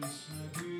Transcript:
Krishna